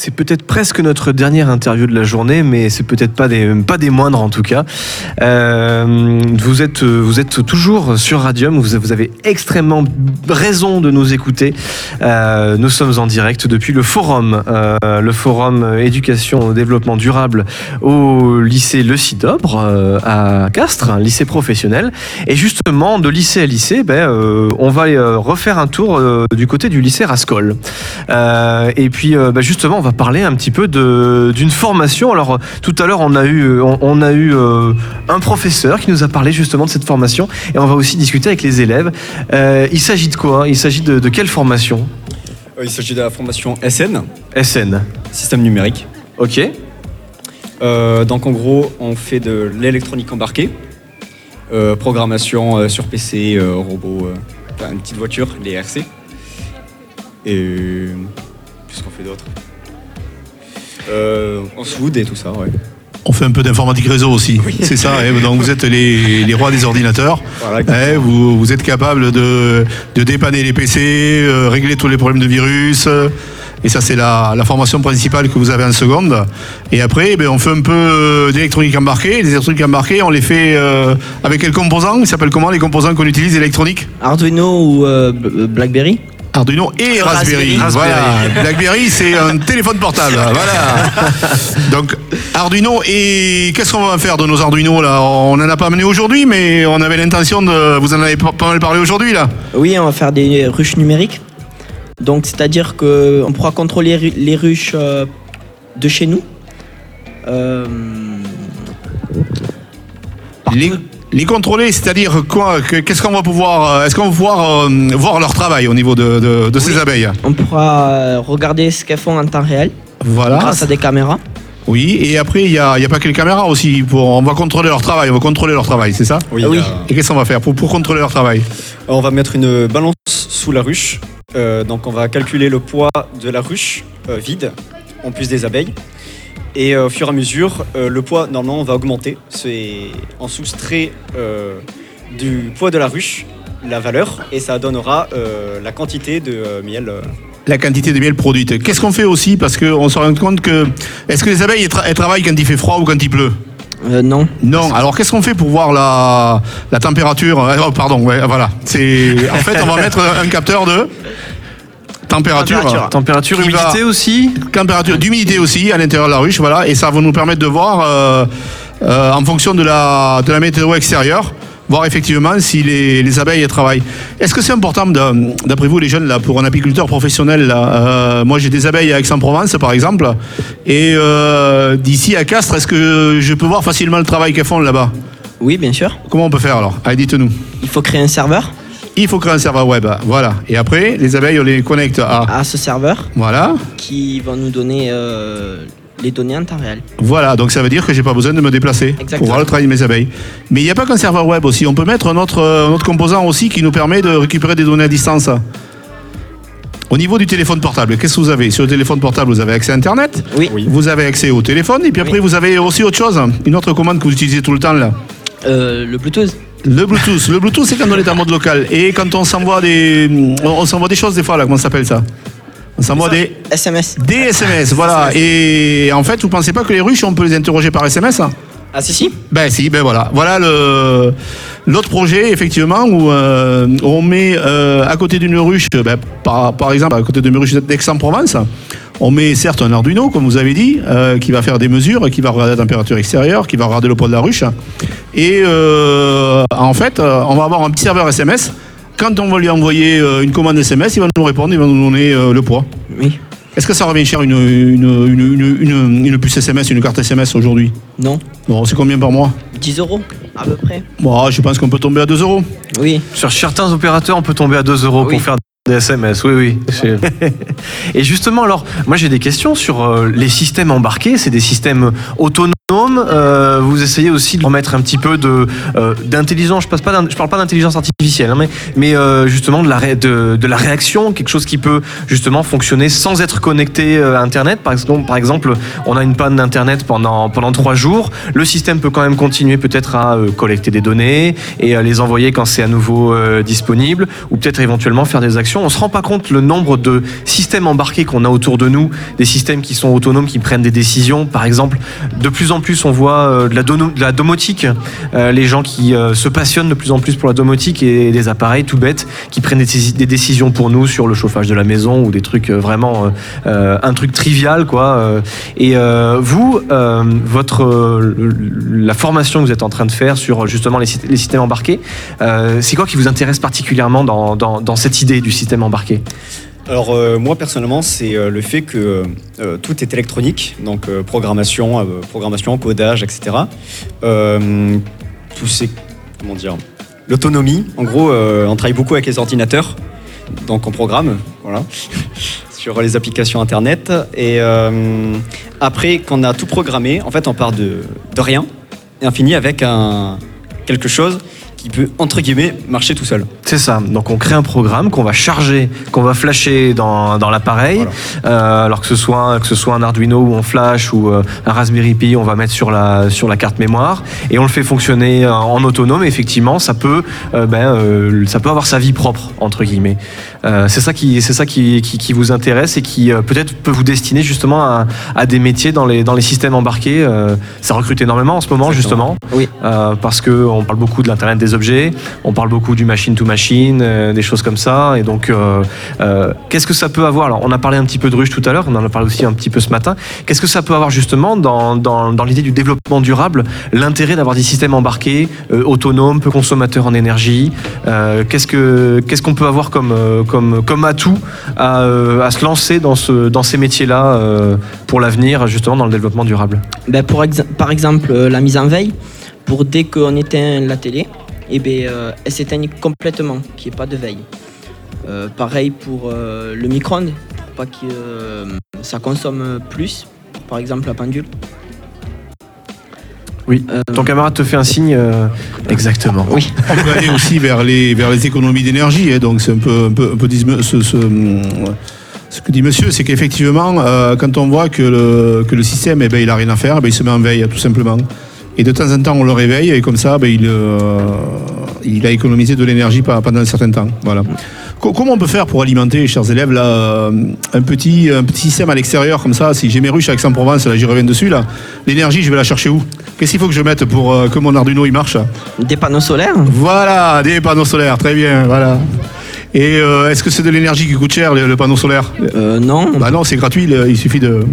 C'est peut-être presque notre dernière interview de la journée, mais c'est peut-être pas des, pas des moindres en tout cas. Euh, vous, êtes, vous êtes toujours sur Radium, vous, avez extrêmement raison de nous écouter. Euh, nous sommes en direct depuis le forum, euh, le forum éducation développement durable au lycée Le Cidobre à Castres, un lycée professionnel. Et justement, de lycée à lycée, ben, on va refaire un tour du côté du lycée Rascol. Et puis, ben, justement, on va parler un petit peu d'une formation. Alors, tout à l'heure, on a eu, on, on a eu euh, un professeur qui nous a parlé justement de cette formation. Et on va aussi discuter avec les élèves. Euh, il s'agit de quoi Il s'agit de, de quelle formation? Euh, Il s'agit de la formation SN, SN. système numérique. Ok. Euh, donc en gros, on fait de l'électronique embarquée, programmation sur PC, robot, une petite voiture, les RC. Et qu'est-ce qu'on fait d'autre? On se wood et tout ça, ouais. On fait un peu d'informatique réseau aussi. C'est ça. eh, donc vous êtes les, les rois des ordinateurs. Voilà, Eh, vous, vous êtes capable de, de dépanner les PC, euh, régler tous les problèmes de virus. euh, et ça, c'est la, la formation principale que vous avez en seconde. Et après, ben, on fait un peu euh, d'électronique embarquée. Les électroniques embarquées, on les fait euh, avec quels composants Ils s'appellent comment les composants qu'on utilise électroniques? Arduino ou euh, Blackberry? Arduino et Raspberry. Raspberry. Voilà. Blackberry, c'est un téléphone portable. Voilà. Donc, Arduino et qu'est-ce qu'on va faire de nos Arduino là? On n'en a pas amené aujourd'hui, mais on avait l'intention de. Vous en avez pas mal parlé aujourd'hui là. Oui, on va faire des ruches numériques. Donc, c'est-à-dire qu'on pourra contrôler les ruches euh, de chez nous. Euh, Les, les contrôler, c'est-à-dire quoi Que- Qu'est-ce qu'on va pouvoir. euh, Est-ce qu'on va pouvoir euh, voir leur travail au niveau de, de- de ces abeilles on pourra euh, regarder ce qu'elles font en temps réel Voilà. grâce à des caméras. Oui, et après, il n'y a, il y a pas que les caméras aussi. Pour, on va contrôler leur travail. On va contrôler leur travail, c'est ça? Oui, Ah oui. Et qu'est-ce qu'on va faire pour, pour contrôler leur travail? On va mettre une balance sous la ruche. Euh, donc on va calculer le poids de la ruche euh, vide, en plus des abeilles. Et euh, au fur et à mesure, euh, le poids, normalement, va augmenter. C'est en soustrait euh, du poids de la ruche, la valeur, et ça donnera euh, la quantité de euh, miel. la quantité de miel produite. Qu'est-ce qu'on fait aussi? Parce qu'on se rend compte que. Est-ce que les abeilles elles tra- elles travaillent quand il fait froid ou quand il pleut? Euh, non. Non. Alors qu'est-ce qu'on fait pour voir la, la température? Oh, Pardon, ouais, voilà. C'est en fait on va mettre un capteur de température, Température. Température, Qui va- humidité aussi température, d'humidité aussi à l'intérieur de la ruche, voilà. Et ça va nous permettre de voir euh, euh, en fonction de la de la météo extérieure. Voir effectivement si les, les abeilles travaillent. Est-ce que c'est important, d'a- d'après vous, les jeunes, là, pour un apiculteur professionnel là, euh, Moi, j'ai des abeilles à Aix-en-Provence, par exemple, et euh, d'ici à Castres, est-ce que je peux voir facilement le travail qu'elles font là-bas? Oui, bien sûr. Comment on peut faire alors? Allez, dites-nous. Il faut créer un serveur. Il faut créer un serveur web, voilà. Et après, les abeilles, on les connecte à. à ce serveur Voilà. qui va nous donner euh, les données en temps réel. Voilà, donc ça veut dire que j'ai pas besoin de me déplacer Exactement. pour voir le travail de mes abeilles. Mais il n'y a pas qu'un serveur web aussi. On peut mettre un autre, euh, un autre composant aussi qui nous permet de récupérer des données à distance. Au niveau du téléphone portable, qu'est-ce que vous avez? Sur le téléphone portable, vous avez accès à Internet, Oui. Oui. vous avez accès au téléphone, et puis après, Oui. vous avez aussi autre chose, une autre commande que vous utilisez tout le temps là. Euh, le Bluetooth. Le Bluetooth. Le Bluetooth, c'est quand on est en mode local. Et quand on s'envoie des, on, s'envoie des choses des fois là, comment ça s'appelle ça On s'envoie des, SMS. des SMS, voilà. Et en fait, vous pensez pas que les ruches, on peut les interroger par SMS hein Ah si si. Ben si, ben voilà. Voilà le l'autre projet effectivement où euh, on met euh, à côté d'une ruche, ben, par, par exemple à côté d'une ruche d'Aix-en-Provence, on met certes un Arduino comme vous avez dit, euh, qui va faire des mesures, qui va regarder la température extérieure, qui va regarder le poids de la ruche, et euh, en fait euh, on va avoir un petit serveur SMS. Quand on va lui envoyer euh, une commande SMS, il va nous répondre, il va nous donner euh, le poids. Oui. Est-ce que ça revient cher une, une, une, une, une- une puce SMS, une carte SMS aujourd'hui? Non. Bon, c'est combien par mois? 10 euros à peu près. Bon, je pense qu'on peut tomber à 2 euros. Oui. Sur certains opérateurs, on peut tomber à 2 euros Oui. pour faire des SMS. Oui, oui. Et justement, alors, moi j'ai des questions sur euh, les systèmes embarqués. C'est des systèmes autonomes euh, vous essayez aussi de remettre un petit peu de euh, d'intelligence. Je passe parle pas d'intelligence artificielle, hein, mais euh, justement de la de, la réaction, quelque chose qui peut justement fonctionner sans être connecté euh, à Internet. Par exemple, on a une panne d'internet pendant pendant trois jours. Le système peut quand même continuer peut-être à collecter des données et à les envoyer quand c'est à nouveau disponible, ou peut-être éventuellement faire des actions. On se rend pas compte le nombre de systèmes embarqués qu'on a autour de nous, des systèmes qui sont autonomes, qui prennent des décisions. Par exemple, de plus en plus, on voit euh, de, la domotique, euh, les gens qui euh, se passionnent de plus en plus pour la domotique et des appareils tout bêtes qui prennent des, décisions pour nous sur le chauffage de la maison ou des trucs vraiment un truc trivial quoi. Et vous, votre la formation que vous êtes en train de faire sur justement les, sy- les systèmes embarqués, c'est quoi qui vous intéresse particulièrement dans cette idée du système embarqué? Alors euh, moi personnellement, c'est euh, le fait que euh, tout est électronique, donc programmation, programmation, codage, etc. Tout c'est comment dire l'autonomie. En gros, on travaille beaucoup avec les ordinateurs, donc on programme, voilà, sur les applications internet. Et après, quand on a tout programmé, en fait, on part de, de rien et on finit avec un quelque chose qui peut entre guillemets marcher tout seul. C'est ça. Donc on crée un programme qu'on va charger, qu'on va flasher dans, dans l'appareil. Voilà. Euh, alors que ce soit que ce soit un Arduino où on flash ou euh, un Raspberry Pi, on va mettre sur la sur la carte mémoire et on le fait fonctionner en, en autonome. Et effectivement, ça peut euh, ben, euh, ça peut avoir sa vie propre entre guillemets. Euh, c'est ça qui c'est ça qui, qui, qui vous intéresse et qui euh, peut-être peut vous destiner justement à, à des métiers dans les dans les systèmes embarqués. Euh, ça recrute énormément en ce moment Exactement. justement. Oui. Euh, parce que on parle beaucoup de l'internet des objets, on parle beaucoup du machine to machine, euh, des choses comme ça. Et donc, euh, euh, qu'est-ce que ça peut avoir Alors, on a parlé un petit peu de ruche tout à l'heure, on en a parlé aussi un petit peu ce matin. Qu'est-ce que ça peut avoir justement dans, dans, dans l'idée du développement durable, l'intérêt d'avoir des systèmes embarqués, autonomes, peu consommateurs en énergie Qu'est-ce que qu'est-ce qu'on peut avoir comme comme comme atout à, se lancer dans ce dans ces métiers-là pour l'avenir, justement dans le développement durable? Ben, pour par exemple, la mise en veille, pour dès qu'on éteint la télé, eh ben, euh, elle s'éteigne complètement, qu'il n'y ait pas de veille. Euh, pareil pour euh, le micro-ondes, pour pas que euh, ça consomme plus, par exemple la pendule. Oui. Euh, Ton camarade te fait un signe euh, exactement. Oui. On peut aller aussi vers les, vers les économies d'énergie. hein, donc c'est un peu, un peu, un peu disme- ce, ce, ce que dit monsieur, c'est qu'effectivement, euh, quand on voit que le, que le système, eh ben, il a rien à faire, eh ben, il se met en veille, tout simplement. Et de temps en temps, on le réveille et comme ça, ben, il, euh, il a économisé de l'énergie pendant un certain temps. Voilà. Co- Comment on peut faire pour alimenter, chers élèves, là, euh, un, petit, un petit système à l'extérieur comme ça? Si j'ai mes ruches à Aix-en-Provence, là, j'y reviens dessus, là, l'énergie, je vais la chercher où? Qu'est-ce qu'il faut que je mette pour euh, que mon Arduino il marche? Des panneaux solaires voilà, des panneaux solaires, très bien, voilà. Et euh, est-ce que c'est de l'énergie qui coûte cher, le, le panneau solaire? Euh, Non. Bah non, c'est gratuit, le- il suffit de,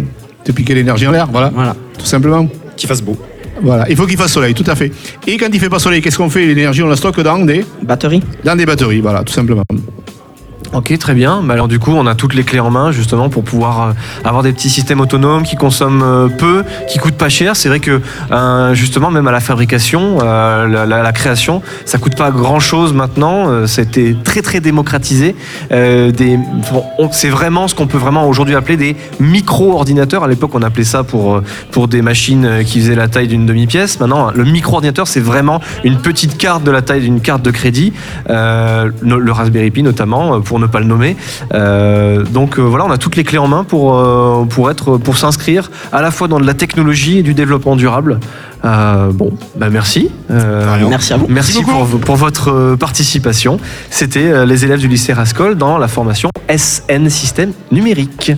de piquer l'énergie en l'air, voilà, Voilà. tout simplement. Qu'il fasse beau. Voilà, il faut qu'il fasse soleil, tout à fait. Et quand il fait pas soleil, qu'est-ce qu'on fait? L'énergie, on la stocke dans des, Batterie dans des batteries, voilà, tout simplement. Ok, très bien. Bah alors du coup, on a toutes les clés en main justement pour pouvoir euh, avoir des petits systèmes autonomes qui consomment euh, peu, qui coûtent pas cher. C'est vrai que euh, justement, même à la fabrication, la, la- création, ça coûte pas grand-chose maintenant. C'était très très démocratisé. C'est vraiment ce qu'on peut vraiment aujourd'hui appeler des micro-ordinateurs. À l'époque, on appelait ça pour pour des machines qui faisaient la taille d'une demi-pièce. Maintenant, le micro-ordinateur, c'est vraiment une petite carte de la taille d'une carte de crédit. Le Raspberry Pi notamment, pour ne pas le nommer. Euh, donc euh, voilà, on a toutes les clés en main pour, euh, pour, être, pour s'inscrire à la fois dans de la technologie et du développement durable. Euh, bon, bah merci. Euh. Merci à vous. Merci pour, pour votre participation. C'était les élèves du lycée Rascol dans la formation SN Système numérique.